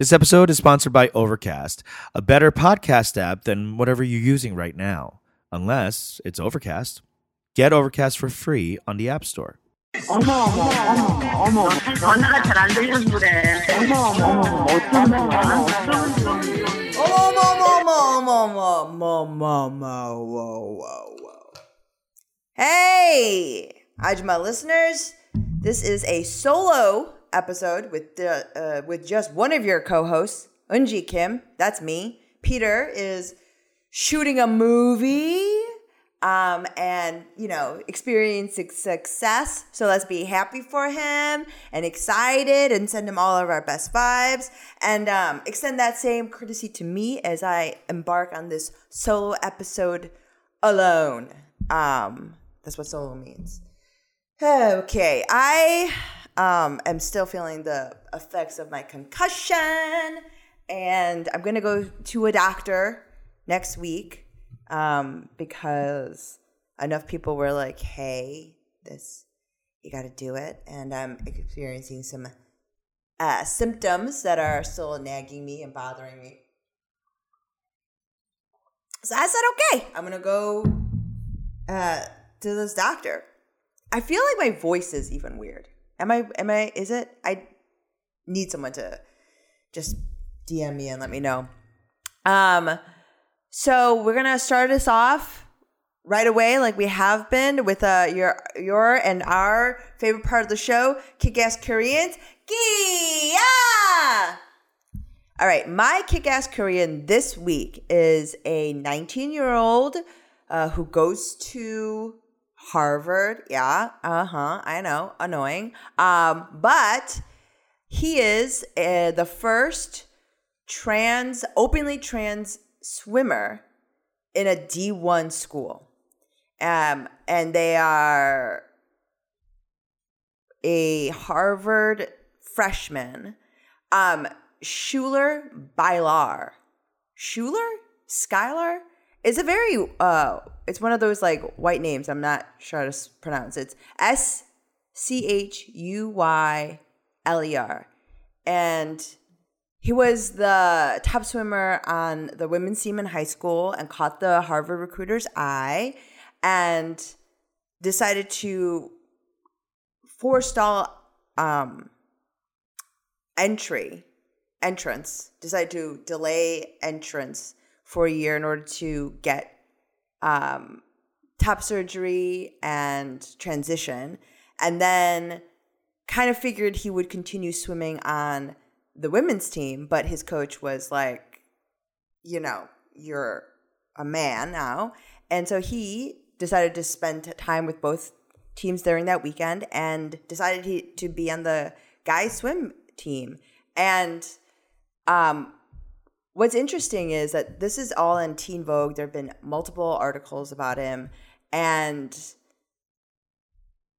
This episode is sponsored by Overcast, a better podcast app than whatever you're using right now, unless it's Overcast. Get Overcast for free on the App Store. 어머 어머 어머 어머 전화가 잘 안 들려서 그래 어머 어머 어머 어쩌면 어머 어머 어머 어머 어머 어머 어머 whoa whoa whoa Hey, Ajumma listeners, this is a solo episode with the, uh, with just one of your co-hosts, Eunji Kim. That's me. Peter is shooting a movie um, and you know experiencing success. So let's be happy for him and excited and send him all of our best vibes and um, extend that same courtesy to me as I embark on this solo episode alone. Um, that's what solo means. Okay, I um, am still feeling the effects of my concussion, and I'm gonna go to a doctor next week um, because enough people were like, "Hey, this you got to do it," and I'm experiencing some uh, symptoms that are still nagging me and bothering me. So I said, "Okay, I'm gonna go uh, to this doctor." I feel like my voice is even weird. Am I? Am I? Is it? I need someone to just DM me and let me know. Um. So we're gonna start us off right away, like we have been with uh your your and our favorite part of the show, kick-ass Koreans. Kia! All right, my kick-ass Korean this week is a 19-year-old uh, who goes to Harvard. Yeah, uh huh. I know, annoying. Um, but he is uh, the first trans, openly trans swimmer in a D1 school. Um, and they are a Harvard freshman. Um, Schuler Bailar. Schuler? Skylar? It's a very uh it's one of those like white names. I'm not sure how to pronounce it. It's S C H U Y L E R. And he was the top swimmer on the women's team in high school and caught the Harvard recruiter's eye and decided to forestall um, entry, entrance, decided to delay entrance for a year in order to get um, top surgery and transition. And then kind of figured he would continue swimming on the women's team, but his coach was like, you know, you're a man now. And so he decided to spend time with both teams during that weekend and decided he, to be on the guys swim team. And um, what's interesting is that this is all in Teen Vogue. There have been multiple articles about him. And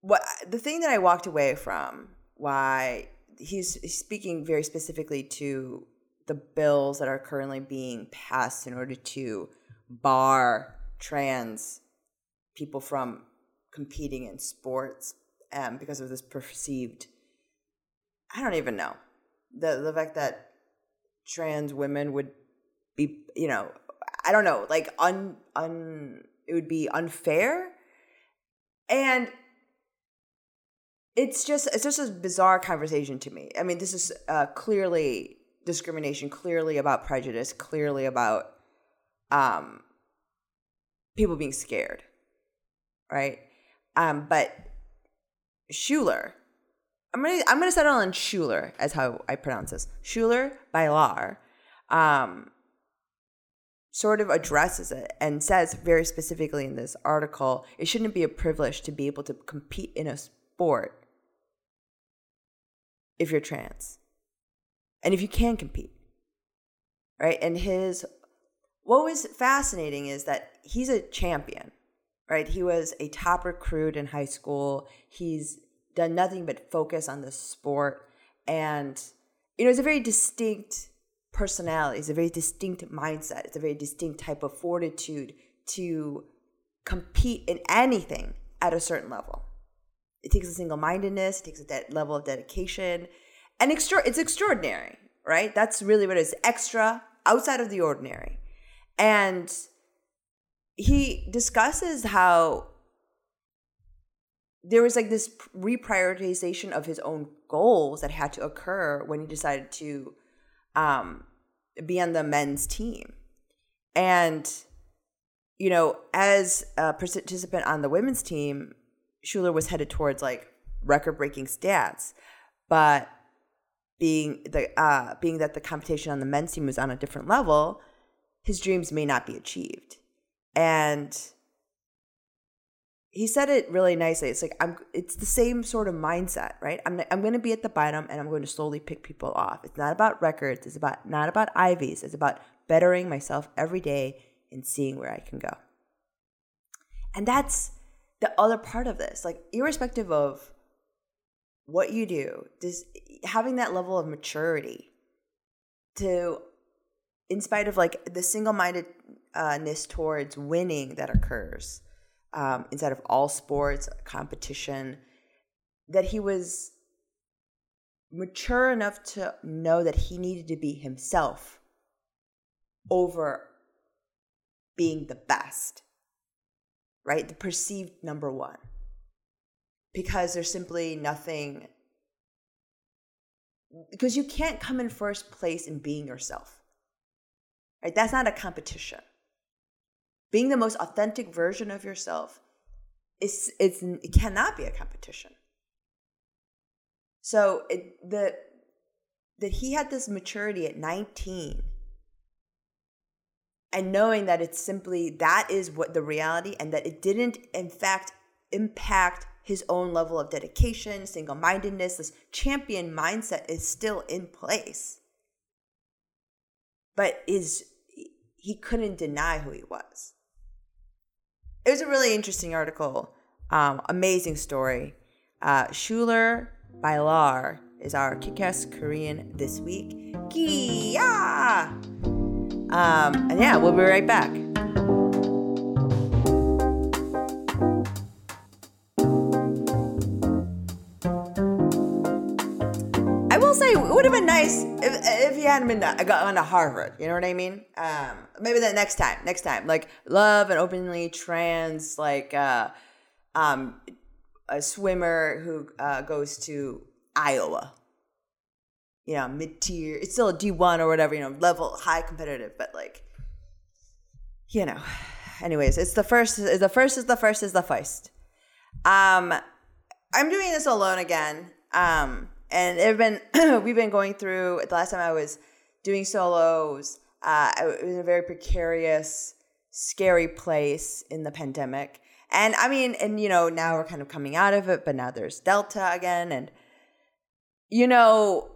what the thing that I walked away from, why he's speaking very specifically to the bills that are currently being passed in order to bar trans people from competing in sports um, because of this perceived i don't even know the the fact that trans women would be you know i don't know like un un it would be unfair and it's just it's just a bizarre conversation to me. I mean, this is uh, clearly discrimination, clearly about prejudice, clearly about um, people being scared, right? Um, but Schuler, I'm gonna I'm gonna settle on Schuler as how I pronounce this. Schuler Bailar, um, sort of addresses it and says very specifically in this article, it shouldn't be a privilege to be able to compete in a sport if you're trans. And if you can compete right? And his what was fascinating is that he's a champion right? He was a top recruit in high school. He's done nothing but focus on the sport and you know it's a very distinct personality it's a very distinct mindset it's a very distinct type of fortitude to compete in anything at a certain level it takes a single mindedness, it takes a de- level of dedication, and extra- it's extraordinary, right? That's really what it is extra, outside of the ordinary. And he discusses how there was like this reprioritization of his own goals that had to occur when he decided to um, be on the men's team. And, you know, as a participant on the women's team, Schuler was headed towards like record breaking stats. But being the uh, being that the competition on the men's team was on a different level, his dreams may not be achieved. And he said it really nicely. It's like I'm. It's the same sort of mindset, right? I'm. I'm going to be at the bottom, and I'm going to slowly pick people off. It's not about records. It's about not about Ivies. It's about bettering myself every day and seeing where I can go. And that's the other part of this. Like, irrespective of what you do, just having that level of maturity to, in spite of like the single mindedness towards winning that occurs um, inside of all sports competition, that he was mature enough to know that he needed to be himself over being the best, right? The perceived number one. Because there's simply nothing, because you can't come in first place in being yourself, right? That's not a competition being the most authentic version of yourself is it's it cannot be a competition. So it, the that he had this maturity at 19 and knowing that it's simply that is what the reality and that it didn't in fact impact his own level of dedication single-mindedness this champion mindset is still in place. But is he couldn't deny who he was it was a really interesting article. Um, amazing story. Uh, Bailar is our kick-ass Korean this week. Kia! Um, and yeah, we'll be right back. Would have been nice if, if he hadn't been gone to Harvard. You know what I mean? Um, maybe the next time. Next time, like love and openly trans, like uh, um, a swimmer who uh, goes to Iowa. You know, mid tier. It's still a D one or whatever. You know, level high competitive, but like, you know. Anyways, it's the first. The first is the first is the first. Um, I'm doing this alone again. Um and it been we've been going through the last time I was doing solos. Uh, it was a very precarious, scary place in the pandemic, and I mean, and you know, now we're kind of coming out of it, but now there's Delta again, and you know,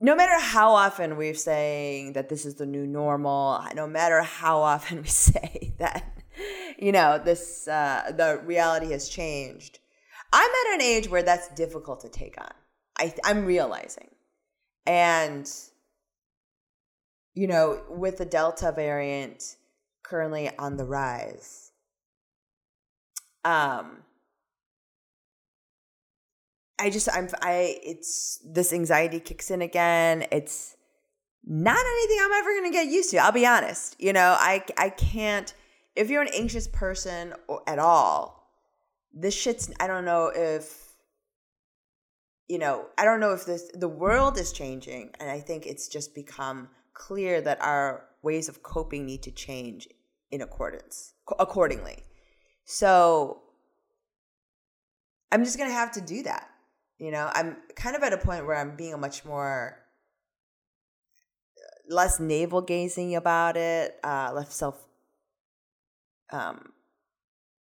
no matter how often we're saying that this is the new normal, no matter how often we say that, you know, this uh, the reality has changed I'm at an age where that's difficult to take on. I, I'm realizing. And, you know, with the Delta variant currently on the rise, um, I just, I'm, I, it's, this anxiety kicks in again. It's not anything I'm ever going to get used to. I'll be honest. You know, I, I can't, if you're an anxious person at all, this shit's I don't know if you know, I don't know if this the world is changing and I think it's just become clear that our ways of coping need to change in accordance accordingly. So I'm just going to have to do that. You know, I'm kind of at a point where I'm being a much more less navel gazing about it, uh, less self um,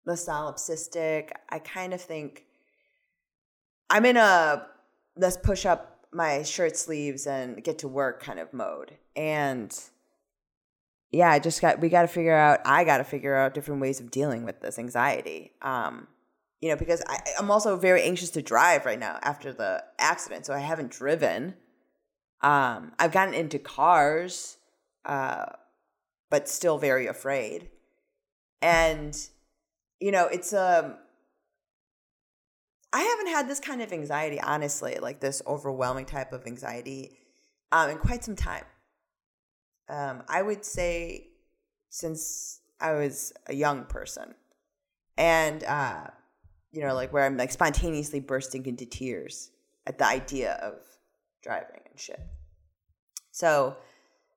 the solipsistic. I kind of think I'm in a let's push up my shirt sleeves and get to work kind of mode. And yeah, I just got we got to figure out I got to figure out different ways of dealing with this anxiety. Um you know, because I, I'm also very anxious to drive right now after the accident, so I haven't driven. Um, I've gotten into cars, uh, but still very afraid. And you know, it's um I haven't had this kind of anxiety, honestly, like this overwhelming type of anxiety, um, in quite some time. Um, I would say since I was a young person, and uh, you know, like where I'm like spontaneously bursting into tears at the idea of driving and shit. So,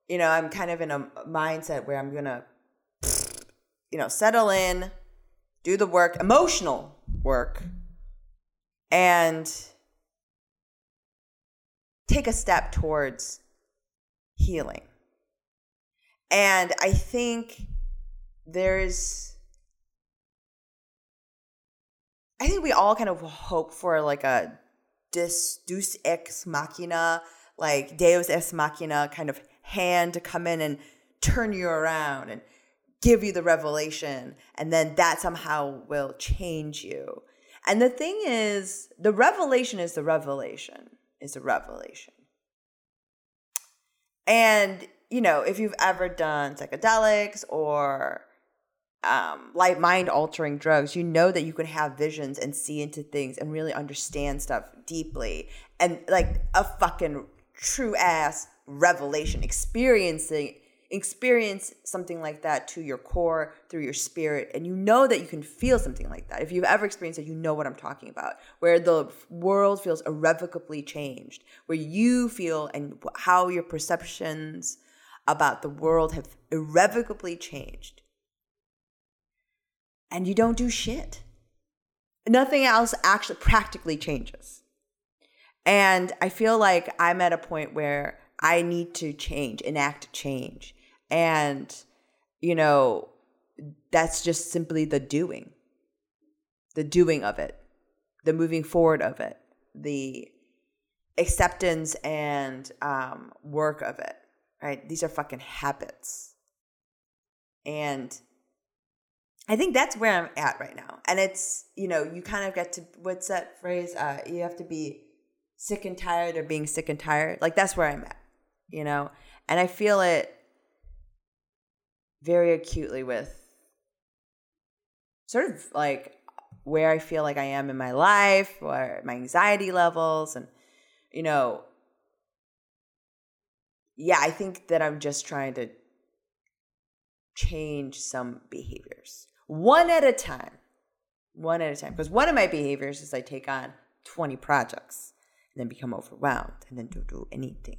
you know, I'm kind of in a mindset where I'm gonna, you know, settle in, do the work, emotional work, and take a step towards healing. And I think there's I think we all kind of hope for like a dis deus ex machina, like deus ex machina kind of hand to come in and turn you around and give you the revelation and then that somehow will change you. And the thing is, the revelation is the revelation, is the revelation. And, you know, if you've ever done psychedelics or um, like mind altering drugs, you know that you can have visions and see into things and really understand stuff deeply and like a fucking true ass revelation, experiencing experience something like that to your core through your spirit and you know that you can feel something like that. If you've ever experienced it you know what i'm talking about where the world feels irrevocably changed where you feel and how your perceptions about the world have irrevocably changed. And you don't do shit. Nothing else actually practically changes. And i feel like i'm at a point where I need to change, enact change. And, you know, that's just simply the doing, the doing of it, the moving forward of it, the acceptance and um, work of it, right? These are fucking habits. And I think that's where I'm at right now. And it's, you know, you kind of get to, what's that phrase? Uh, you have to be sick and tired of being sick and tired. Like that's where I'm at, you know? And I feel it very acutely with sort of like where I feel like I am in my life or my anxiety levels and you know yeah, I think that I'm just trying to change some behaviors one at a time. One at a time. Because one of my behaviors is I take on 20 projects and then become overwhelmed and then don't do anything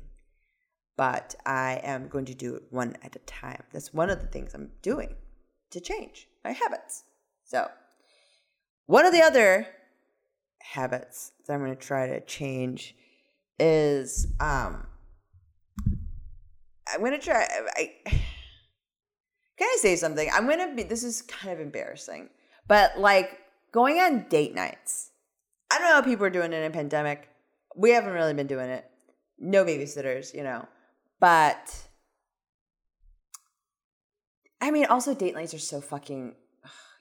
but I am going to do it one at a time. That's one of the things I'm doing to change my habits. So, one of the other habits that I'm going to try to change is um, I'm going to try. I, can I say something? I'm going to be, this is kind of embarrassing, but like going on date nights. I don't know how people are doing it in a pandemic. We haven't really been doing it. No babysitters, you know. But I mean, also date nights are so fucking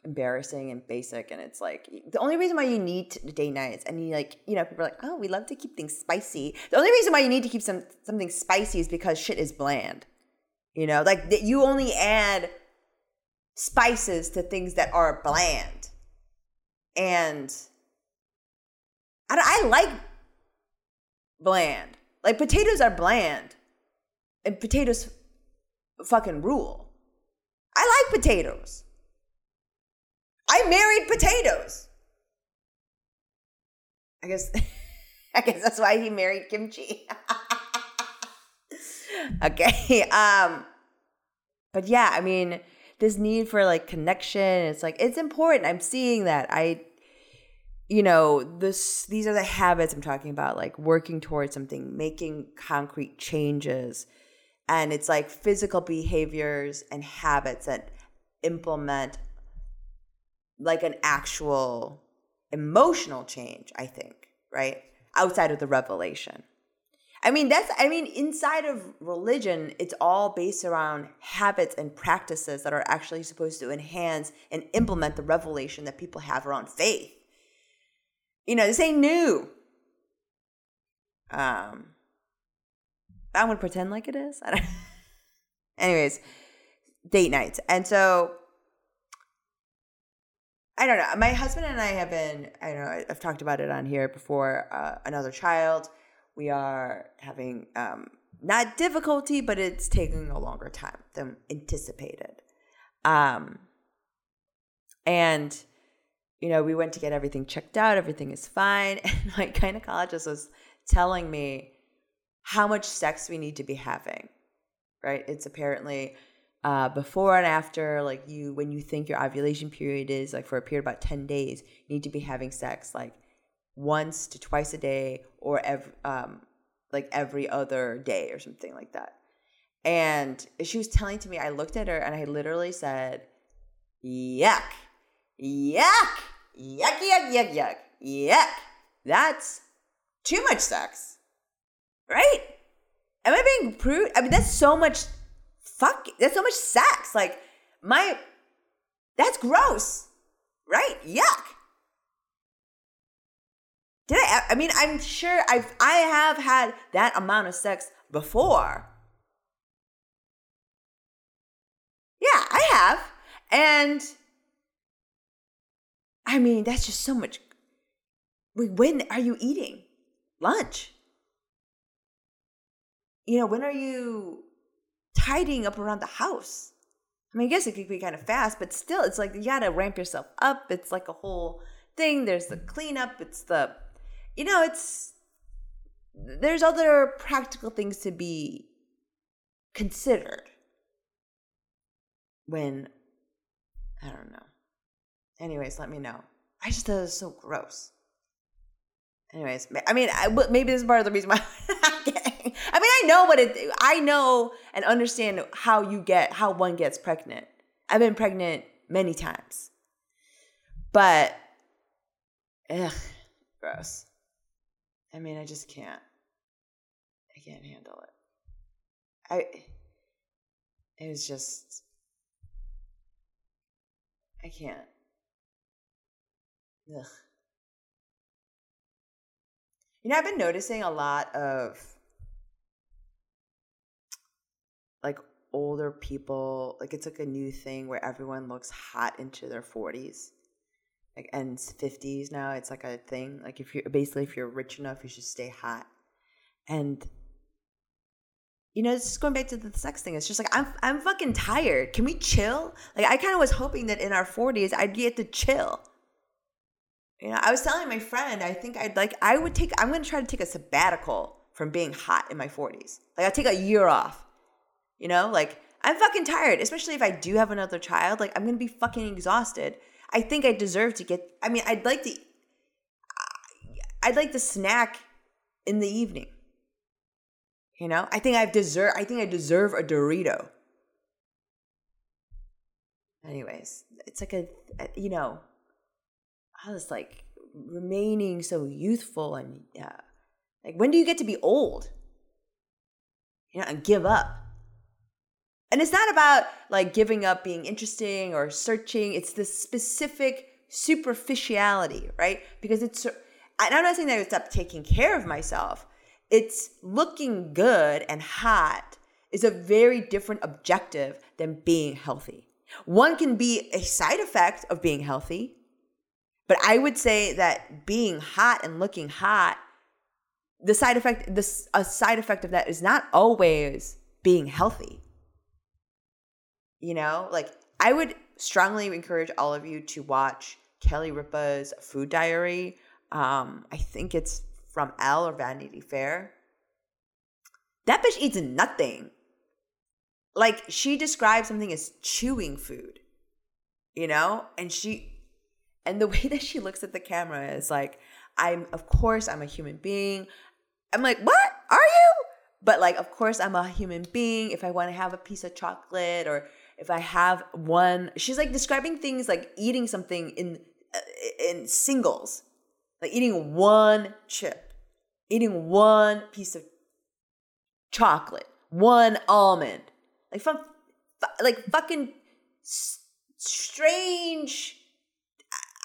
embarrassing and basic and it's like the only reason why you need date nights and you like you know people are like oh we love to keep things spicy. The only reason why you need to keep some something spicy is because shit is bland you know? Like that you only add spices to things that are bland. And I, I like bland. Like potatoes are bland and potatoes fucking rule. I like potatoes. I married potatoes. I guess I guess that's why he married kimchi. okay. Um but yeah, I mean, this need for like connection, it's like it's important. I'm seeing that. I you know, this these are the habits I'm talking about, like working towards something, making concrete changes and it's like physical behaviors and habits that implement like an actual emotional change, I think, right? Outside of the revelation. I mean, that's, I mean, inside of religion, it's all based around habits and practices that are actually supposed to enhance and implement the revelation that people have around faith. You know, this ain't new. Um, I'm gonna pretend like it is. Anyways, date nights, and so I don't know. My husband and I have been, I know, I've talked about it on here before. Uh, another child. We are having um, not difficulty, but it's taking a longer time than anticipated. Um, and, you know, we went to get everything checked out. Everything is fine. And my gynecologist was telling me how much sex we need to be having, right? It's apparently uh, before and after, like you, when you think your ovulation period is, like for a period about 10 days, you need to be having sex like once to twice a day or every, um, like every other day or something like that. And she was telling to me, I looked at her and I literally said, yuck, yuck, yuck, yuck, yuck, yuck, yuck. That's too much sex, right? Am I being prude? I mean, that's so much fuck. That's so much sex. Like my, that's gross, right? Yuck. Did I? I mean, I'm sure I've I have had that amount of sex before. Yeah, I have, and I mean that's just so much. When are you eating lunch? You know, when are you tidying up around the house? I mean, I guess it could be kind of fast, but still, it's like you gotta ramp yourself up. It's like a whole thing. There's the cleanup. It's the you know, it's there's other practical things to be considered when I don't know. Anyways, let me know. I just thought it was so gross. Anyways, I mean, I, maybe this is part of the reason why. I mean, I know what it. I know and understand how you get how one gets pregnant. I've been pregnant many times, but ugh, gross. I mean, I just can't. I can't handle it. I. It was just. I can't. Ugh. You know, I've been noticing a lot of like older people, like it's like a new thing where everyone looks hot into their 40s like and 50s now it's like a thing like if you're basically if you're rich enough you should stay hot and you know, it's just going back to the sex thing. It's just like I'm I'm fucking tired. Can we chill? Like I kind of was hoping that in our 40s I'd get to chill. You know, I was telling my friend I think I'd like I would take I'm going to try to take a sabbatical from being hot in my 40s. Like I'll take a year off. You know, like I'm fucking tired, especially if I do have another child. Like I'm going to be fucking exhausted. I think I deserve to get. I mean, I'd like to. I'd like to snack in the evening. You know, I think I deserve. I think I deserve a Dorito. Anyways, it's like a, you know, I was like remaining so youthful and uh, like when do you get to be old? You know, and give up. And it's not about like giving up being interesting or searching. It's the specific superficiality, right? Because it's, I'm not saying that I would stop taking care of myself. It's looking good and hot is a very different objective than being healthy. One can be a side effect of being healthy, but I would say that being hot and looking hot, the side effect, this a side effect of that is not always being healthy. You know, like I would strongly encourage all of you to watch Kelly Ripa's Food Diary. Um, I think it's from Elle or Vanity Fair. That bitch eats nothing. Like she describes something as chewing food, you know, and she, and the way that she looks at the camera is like, I'm, of course, I'm a human being. I'm like, what are you? But like, of course, I'm a human being. If I want to have a piece of chocolate or if I have one, she's like describing things like eating something in uh, in singles, like eating one chip, eating one piece of chocolate, one almond, like from like fucking strange.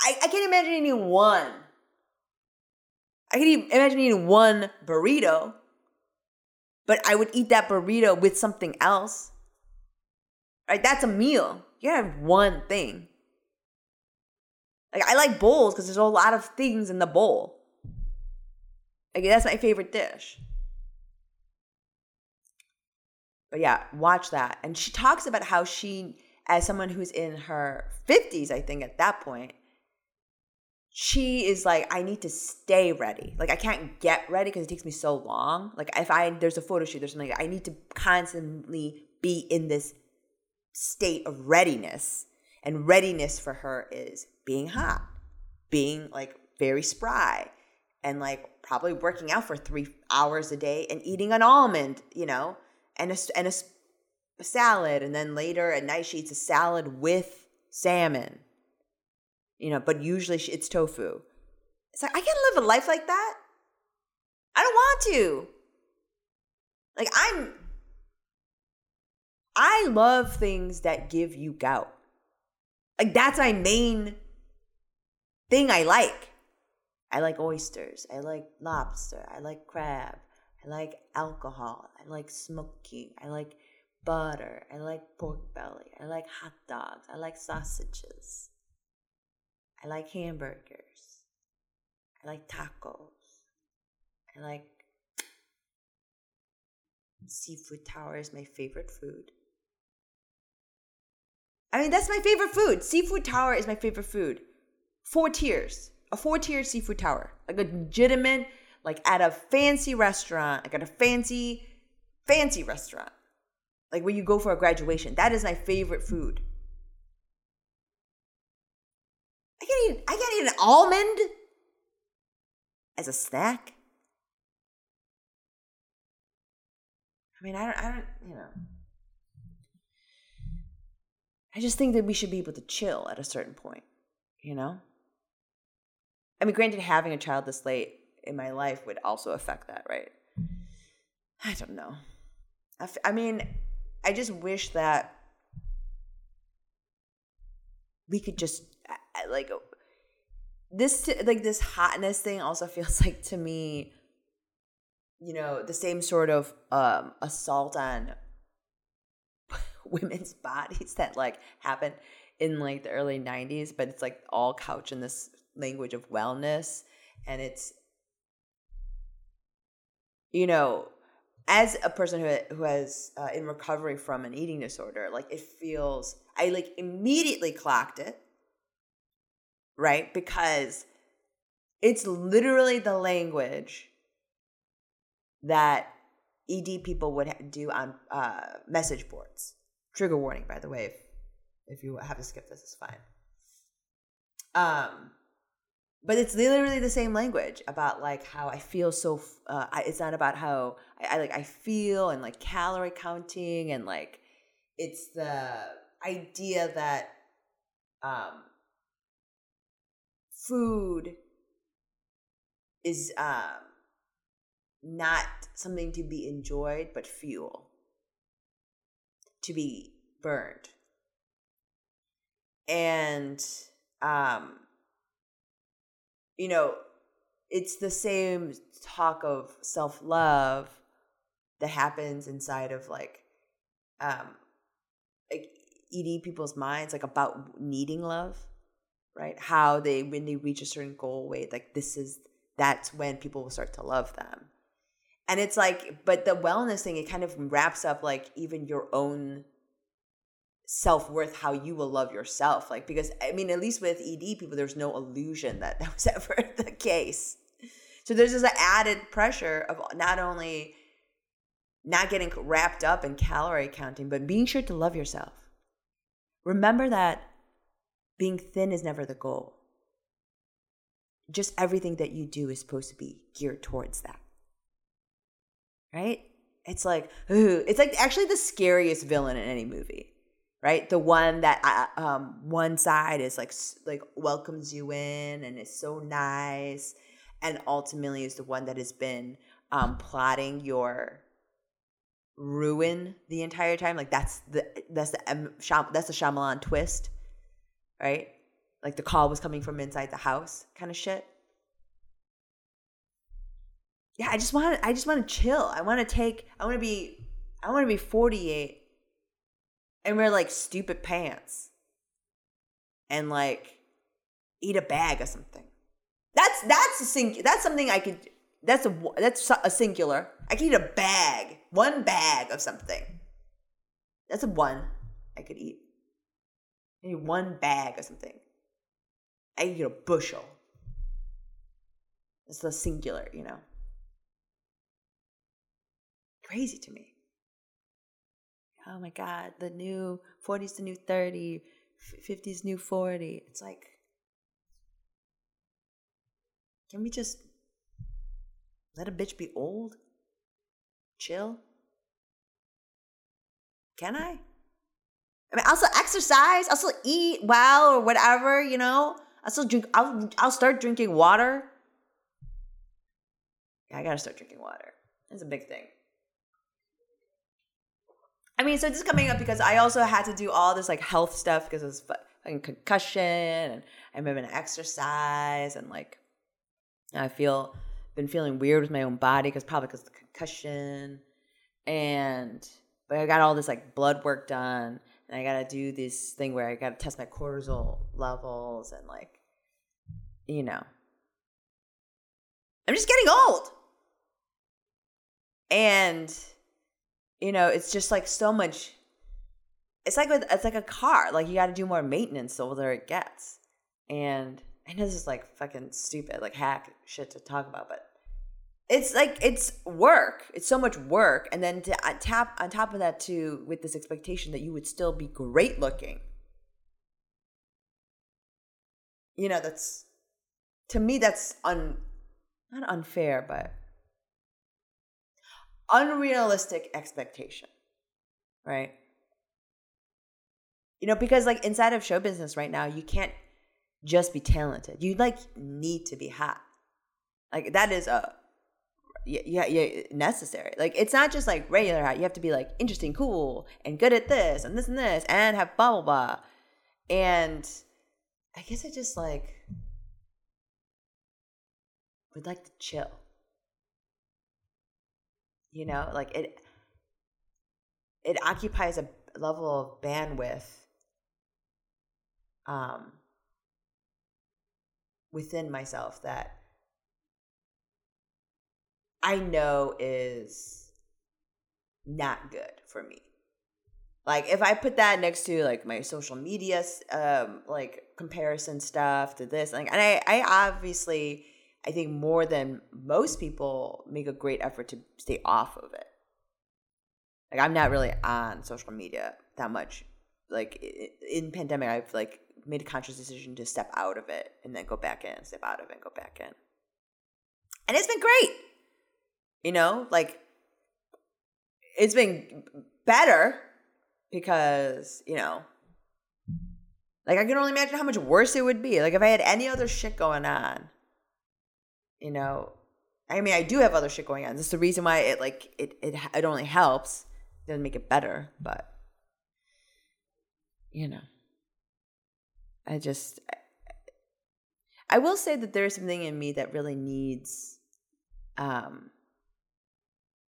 I, I can't imagine eating one. I can imagine eating one burrito, but I would eat that burrito with something else. Right? That's a meal. You have one thing. Like I like bowls because there's a lot of things in the bowl. Like that's my favorite dish. But yeah, watch that. And she talks about how she, as someone who's in her 50s, I think at that point, she is like, I need to stay ready. Like I can't get ready because it takes me so long. Like if I there's a photo shoot, there's something I need to constantly be in this state of readiness. And readiness for her is being hot, being like very spry, and like probably working out for three hours a day and eating an almond, you know, and a, and a, a salad. And then later at night, she eats a salad with salmon, you know, but usually she, it's tofu. It's like, I can't live a life like that. I don't want to. Like, I'm, I love things that give you gout. Like, that's my main thing I like. I like oysters. I like lobster. I like crab. I like alcohol. I like smoking. I like butter. I like pork belly. I like hot dogs. I like sausages. I like hamburgers. I like tacos. I like seafood tower is my favorite food. I mean, that's my favorite food. Seafood tower is my favorite food. Four tiers. A four tier seafood tower. Like a legitimate, like at a fancy restaurant, like at a fancy, fancy restaurant. Like where you go for a graduation. That is my favorite food. I can't eat I can't eat an almond as a snack. I mean, I don't I don't, you know. I just think that we should be able to chill at a certain point, you know? I mean, granted, having a child this late in my life would also affect that, right? I don't know. I, f- I mean, I just wish that we could just like this like this hotness thing also feels like to me you know the same sort of um assault on women's bodies that like happened in like the early 90s but it's like all couched in this language of wellness and it's you know as a person who who has uh, in recovery from an eating disorder like it feels i like immediately clocked it right? Because it's literally the language that ed people would do on uh, message boards trigger warning by the way if if you have to skip this it's fine um but it's literally the same language about like how I feel so. Uh, I, it's not about how I, I like I feel and like calorie counting and like it's the idea that um, food is um, not something to be enjoyed but fuel to be burned and um you know, it's the same talk of self love that happens inside of like, um, like ED people's minds, like about needing love, right? How they when they reach a certain goal weight, like this is that's when people will start to love them. And it's like, but the wellness thing, it kind of wraps up like even your own self worth, how you will love yourself. Like, because I mean, at least with ED people, there's no illusion that that was ever the case. So there's this added pressure of not only not getting wrapped up in calorie counting, but being sure to love yourself. Remember that being thin is never the goal. Just everything that you do is supposed to be geared towards that. Right? It's like, ooh, it's like actually the scariest villain in any movie right? The one that um one side is like like welcomes you in and is so nice and ultimately is the one that has been um plotting your ruin the entire time. Like that's the that's the M- Shyam- that's the Shyamalan twist right? Like the call was coming from inside the house kind of shit yeah i just want i just want to chill i want to take i want to be i want to be 48 and wear like stupid pants and like eat a bag of something. That's that's a sing. That's something I could. That's a that's a singular. I could eat a bag, one bag of something. That's a one I could eat. Maybe one bag of something. I could eat a bushel. It's the singular, you know. Crazy to me. Oh my God, the new 40's the new 30, 50's new 40. It's like, can we just let a bitch be old? Chill? Can I? I mean, I'll still exercise. I'll still eat well or whatever, you know. I'll still drink. I'll, I'll start drinking water. Yeah, I gotta start drinking water. It's a big thing. I mean, so this is coming up because I also had to do all this like health stuff because it was fucking concussion and I'm having to exercise and like I feel been feeling weird with my own body because probably because the concussion. And but I got all this like blood work done and I gotta do this thing where I gotta test my cortisol levels and like you know. I'm just getting old. And you know it's just like so much it's like with it's like a car like you got to do more maintenance the older it gets. And i know this is like fucking stupid like hack shit to talk about but it's like it's work it's so much work and then to uh, tap on top of that too with this expectation that you would still be great looking. You know that's to me that's un not unfair but unrealistic expectation, right? You know, because like inside of show business right now, you can't just be talented. You like need to be hot. Like that is a yeah, yeah, necessary. Like it's not just like regular hot. You have to be like interesting, cool, and good at this and this and this, and have blah blah blah. And I guess I just like would like to chill you know like it it occupies a level of bandwidth um within myself that I know is not good for me. Like if I put that next to like my social media um like comparison stuff to this like and I I obviously I think more than most people make a great effort to stay off of it. Like I'm not really on social media that much. Like in pandemic, I've like made a conscious decision to step out of it and then go back in, step out of it, and go back in. And it's been great. You know, like it's been better because, you know, like I can only imagine how much worse it would be. Like if I had any other shit going on, you know, I mean, I do have other shit going on. That's the reason why it like it it it only helps. It doesn't make it better, but you know, I just I will say that there's something in me that really needs um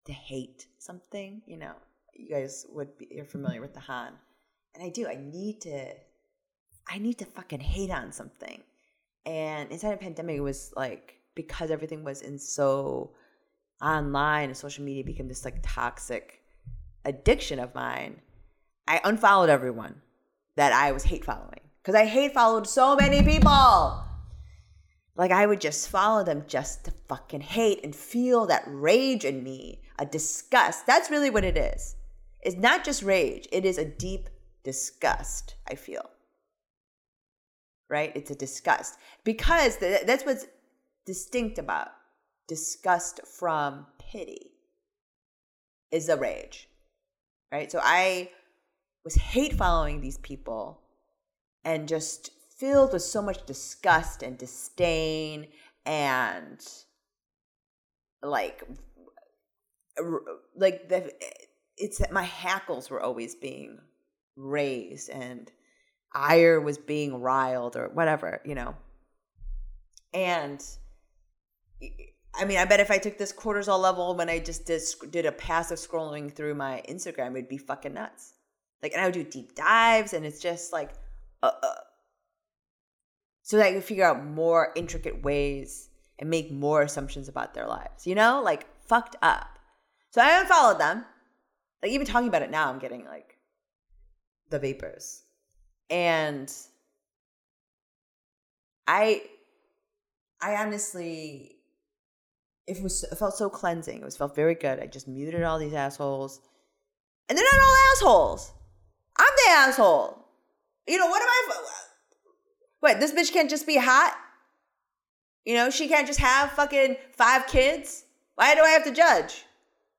to hate something. You know, you guys would be you're familiar with the Han, and I do. I need to. I need to fucking hate on something. And inside a pandemic, it was like because everything was in so online and social media became this like toxic addiction of mine, I unfollowed everyone that I was hate following because I hate followed so many people. Like I would just follow them just to fucking hate and feel that rage in me, a disgust. That's really what it is. It's not just rage, it is a deep disgust, I feel. Right? It's a disgust. Because that's what's distinct about disgust from pity is a rage, right? So I was hate following these people and just filled with so much disgust and disdain and like like the it's that my hackles were always being raised and ire was being riled or whatever you know and I mean, I bet if I took this cortisol level when I just did did a passive scrolling through my Instagram, it'd be fucking nuts. Like, and I would do deep dives, and it's just like, uh, uh. so that I can figure out more intricate ways and make more assumptions about their lives. You know, like fucked up. So I unfollowed them. Like even talking about it now, I'm getting like the vapors, and I, I honestly, it was it felt so cleansing. It was felt very good. I just muted all these assholes, and they're not all assholes. I'm the asshole. You know what am I? What this bitch can't just be hot? You know she can't just have fucking five kids. Why do I have to judge?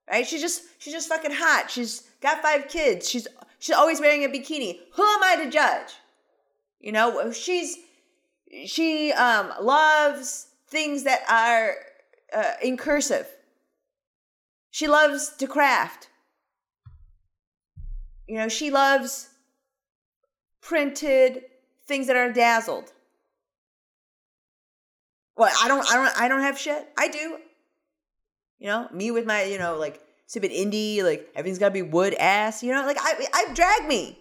Right? She's just she's just fucking hot. She's got five kids. She's she's always wearing a bikini. Who am I to judge? You know she's she um loves things that are uh, in cursive. She loves to craft. You know, she loves printed things that are dazzled. Well, I don't, I don't, I don't have shit. I do. You know, me with my, you know, like stupid indie, like everything's gotta be wood ass. You know, like I, I drag me.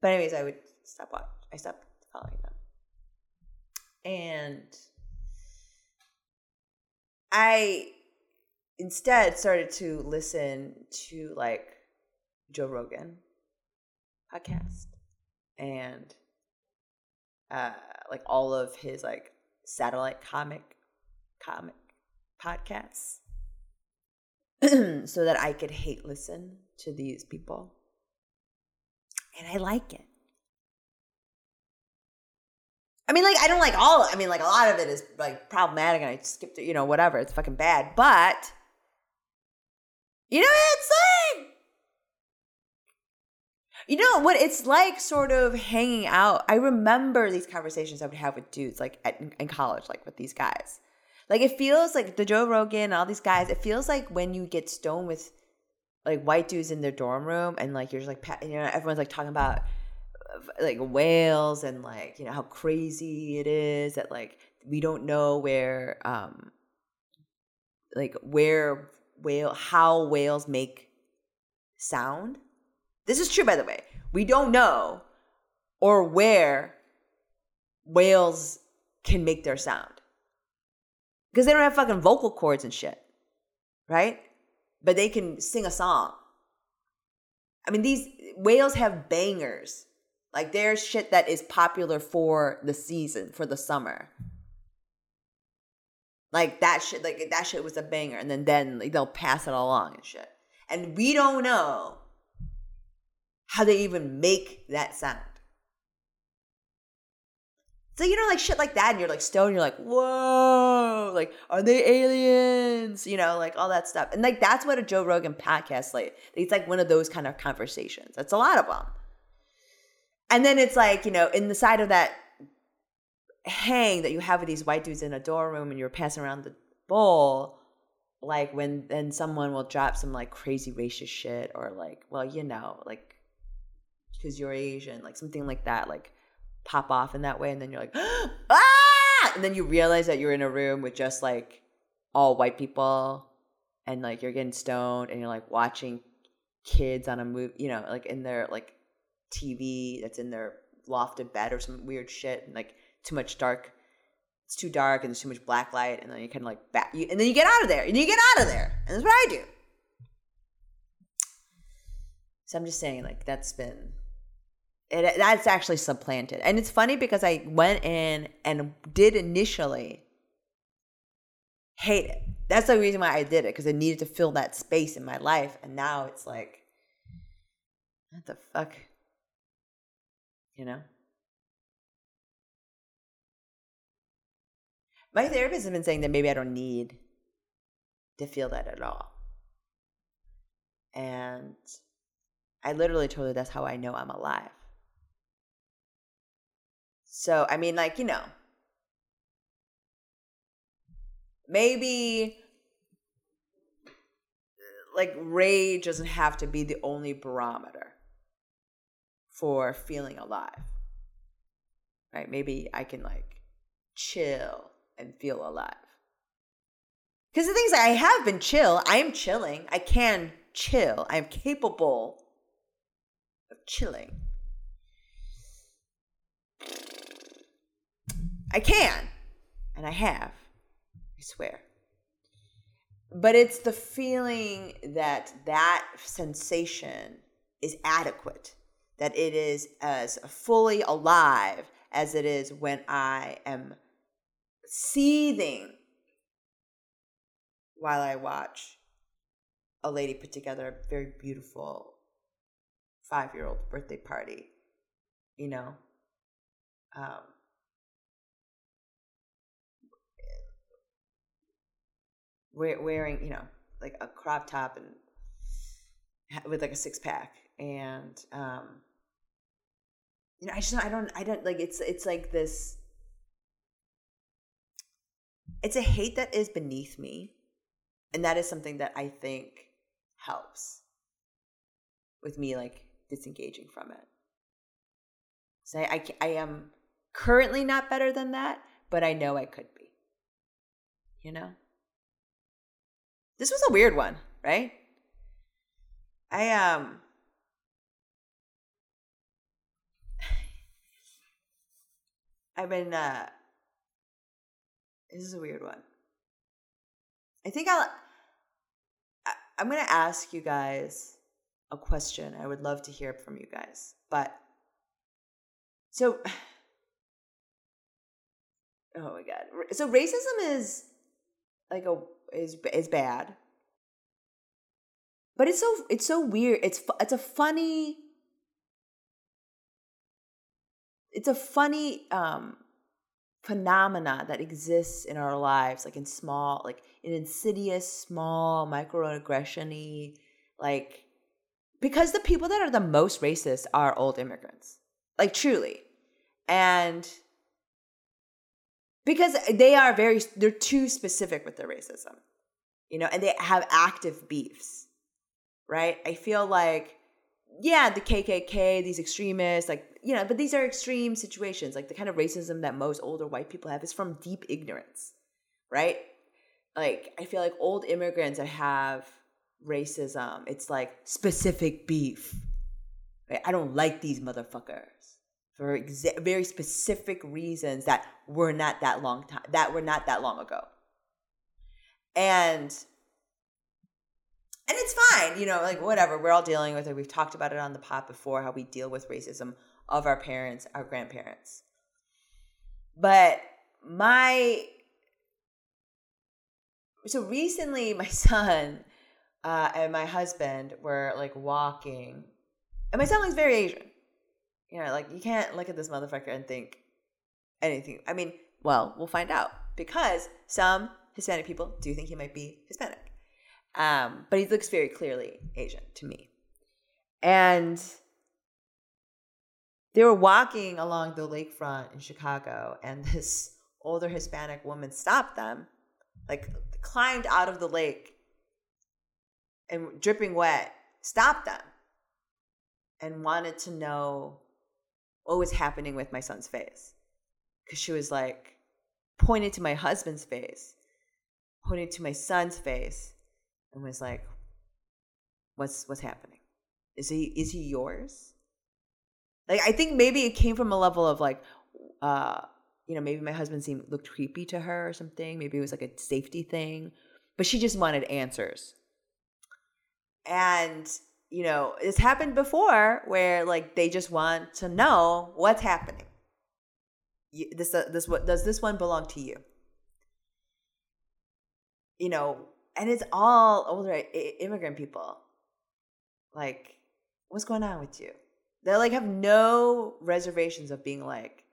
But anyways, I would stop watch. I stopped following them, and I instead started to listen to like Joe Rogan podcast and uh like all of his like satellite comic comic podcasts so that I could hate listen to these people. And I like it. I mean, like, I don't like all, I mean, like, a lot of it is like problematic and I skipped it, you know, whatever. It's fucking bad. But, you know, what it's like, you know what? It's like sort of hanging out. I remember these conversations I would have with dudes, like at, in college, like with these guys. Like, it feels like the Joe Rogan and all these guys, it feels like when you get stoned with like white dudes in their dorm room and like you're just like, you know, everyone's like talking about like whales and like you know how crazy it is that like we don't know where um like where whale how whales make sound. This is true by the way. We don't know or where whales can make their sound. Because they don't have fucking vocal cords and shit right? But they can sing a song. I mean these whales have bangers like there's shit that is popular for the season, for the summer. Like that shit, like that shit was a banger, and then then like, they'll pass it along and shit. And we don't know how they even make that sound. So you know, like shit like that, and you're like stoned, you're like, whoa, like, are they aliens? You know, like all that stuff. And like that's what a Joe Rogan podcast like. It's like one of those kind of conversations. That's a lot of them. And then it's like, you know, in the side of that hang that you have with these white dudes in a dorm room and you're passing around the bowl, like when then someone will drop some like crazy racist shit or like, well, you know, like because you're Asian, like something like that, like pop off in that way, and then you're like, ah, and then you realize that you're in a room with just like all white people, and like you're getting stoned, and you're like watching kids on a movie, you know, like in their like TV that's in their lofted bed or some weird shit, and like too much dark. It's too dark and there's too much black light, and then you kind of like back, you, and then you get out of there, and you get out of there, and that's what I do. So I'm just saying, like that's been it, that's actually supplanted, and it's funny because I went in and did initially hate it. That's the reason why I did it because I needed to fill that space in my life, and now it's like, what the fuck? You know? My therapist has been saying that maybe I don't need to feel that at all. And I literally told her that's how I know I'm alive. So, I mean, like, you know, maybe like rage doesn't have to be the only barometer for feeling alive. Right? Maybe I can like chill and feel alive. Because the things I have been chill, I am chilling. I can chill. I am capable of chilling. I can, and I have. I swear. But it's the feeling that that sensation is adequate, that it is as fully alive as it is when I am seething while I watch a lady put together a very beautiful five year old birthday party, you know. Um, wearing, you know, like a crop top and with like a six pack, and um, you know, I just I don't I don't like it's it's like this. It's a hate that is beneath me, and that is something that I think helps with me like disengaging from it. So i i, I am currently not better than that, but I know I could be. You know? This was a weird one, right? I um I've been uh this is a weird one. I think I'll I, I'm gonna ask you guys a question. I would love to hear from you guys. But so oh my god. So racism is like a is is bad. But it's so it's so weird. It's it's a funny it's a funny um phenomena that exists in our lives like in small like in insidious small microaggression-y like because the people that are the most racist are old immigrants like truly. And because they are very they're too specific with their racism you know and they have active beefs right? I feel like yeah the kkk these extremists like you know but these are extreme situations like the kind of racism that most older white people have is from deep ignorance right like i feel like old immigrants that have racism it's like specific beef right? i don't like these motherfuckers for exa- very specific reasons that were not that long time that were not that long ago and and it's fine you know like whatever we're all dealing with it. We've talked about it on the pod before how we deal with racism of our parents our grandparents. But my so recently my son uh, and my husband were like walking and my son looks very asian. You know like you can't look at this motherfucker and think anything i mean well we'll find out because some hispanic people do think he might be hispanic um, but he looks very clearly asian to me. And they were walking along the lakefront in chicago and this older hispanic woman stopped them like climbed out of the lake and dripping wet stopped them and wanted to know what was happening with my son's face. Because she was like pointed to my husband's face pointed to my son's face and was like what's what's happening? Is he is he yours? Like i think maybe it came from a level of like uh you know maybe my husband seemed looked creepy to her or something. Maybe it was like a safety thing. But she just wanted answers. And you know it's happened before where like they just want to know what's happening. This uh, this what does this one belong to you? You know and it's all older immigrant people. Like what's going on with you? They like have no reservations of being like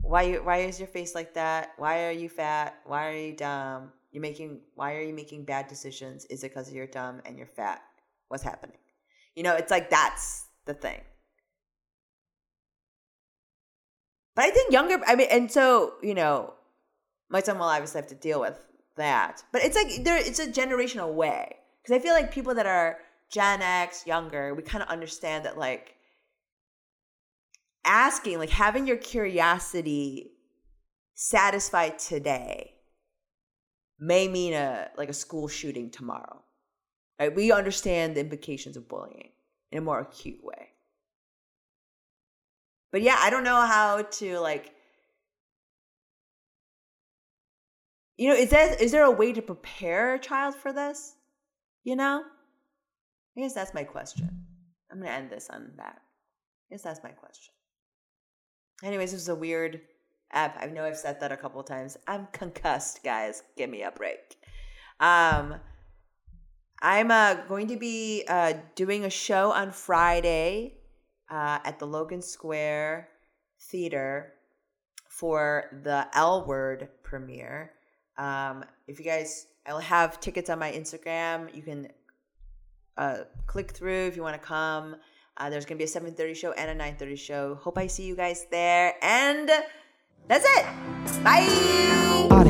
why you why is your face like that? Why are you fat? Why are you dumb? You're making why are you making bad decisions? Is it because you're dumb and you're fat? What's happening? You know it's like that's the thing. But i think younger i mean and so you know my son will obviously have to deal with that. But it's like there it's a generational way. Because i feel like people that are gen x younger we kind of understand that like asking like having your curiosity satisfied today may mean a like a school shooting tomorrow. Right? We understand the implications of bullying in a more acute way. But yeah i don't know how to like you know, is there is there a way to prepare a child for this? You know? I guess that's my question. I'm gonna end this on that. I guess that's my question. Anyways, this is a weird app. I know I've said that a couple times. I'm concussed, guys. Give me a break. Um, I'm uh, going to be uh, doing a show on Friday uh, at the Logan Square Theater for the L Word premiere. Um, if you guys, I'll have tickets on my Instagram. You can uh, click through if you want to come. Uh, there's gonna be a 7:30 show and a 9:30 show. Hope I see you guys there. And that's it. Bye.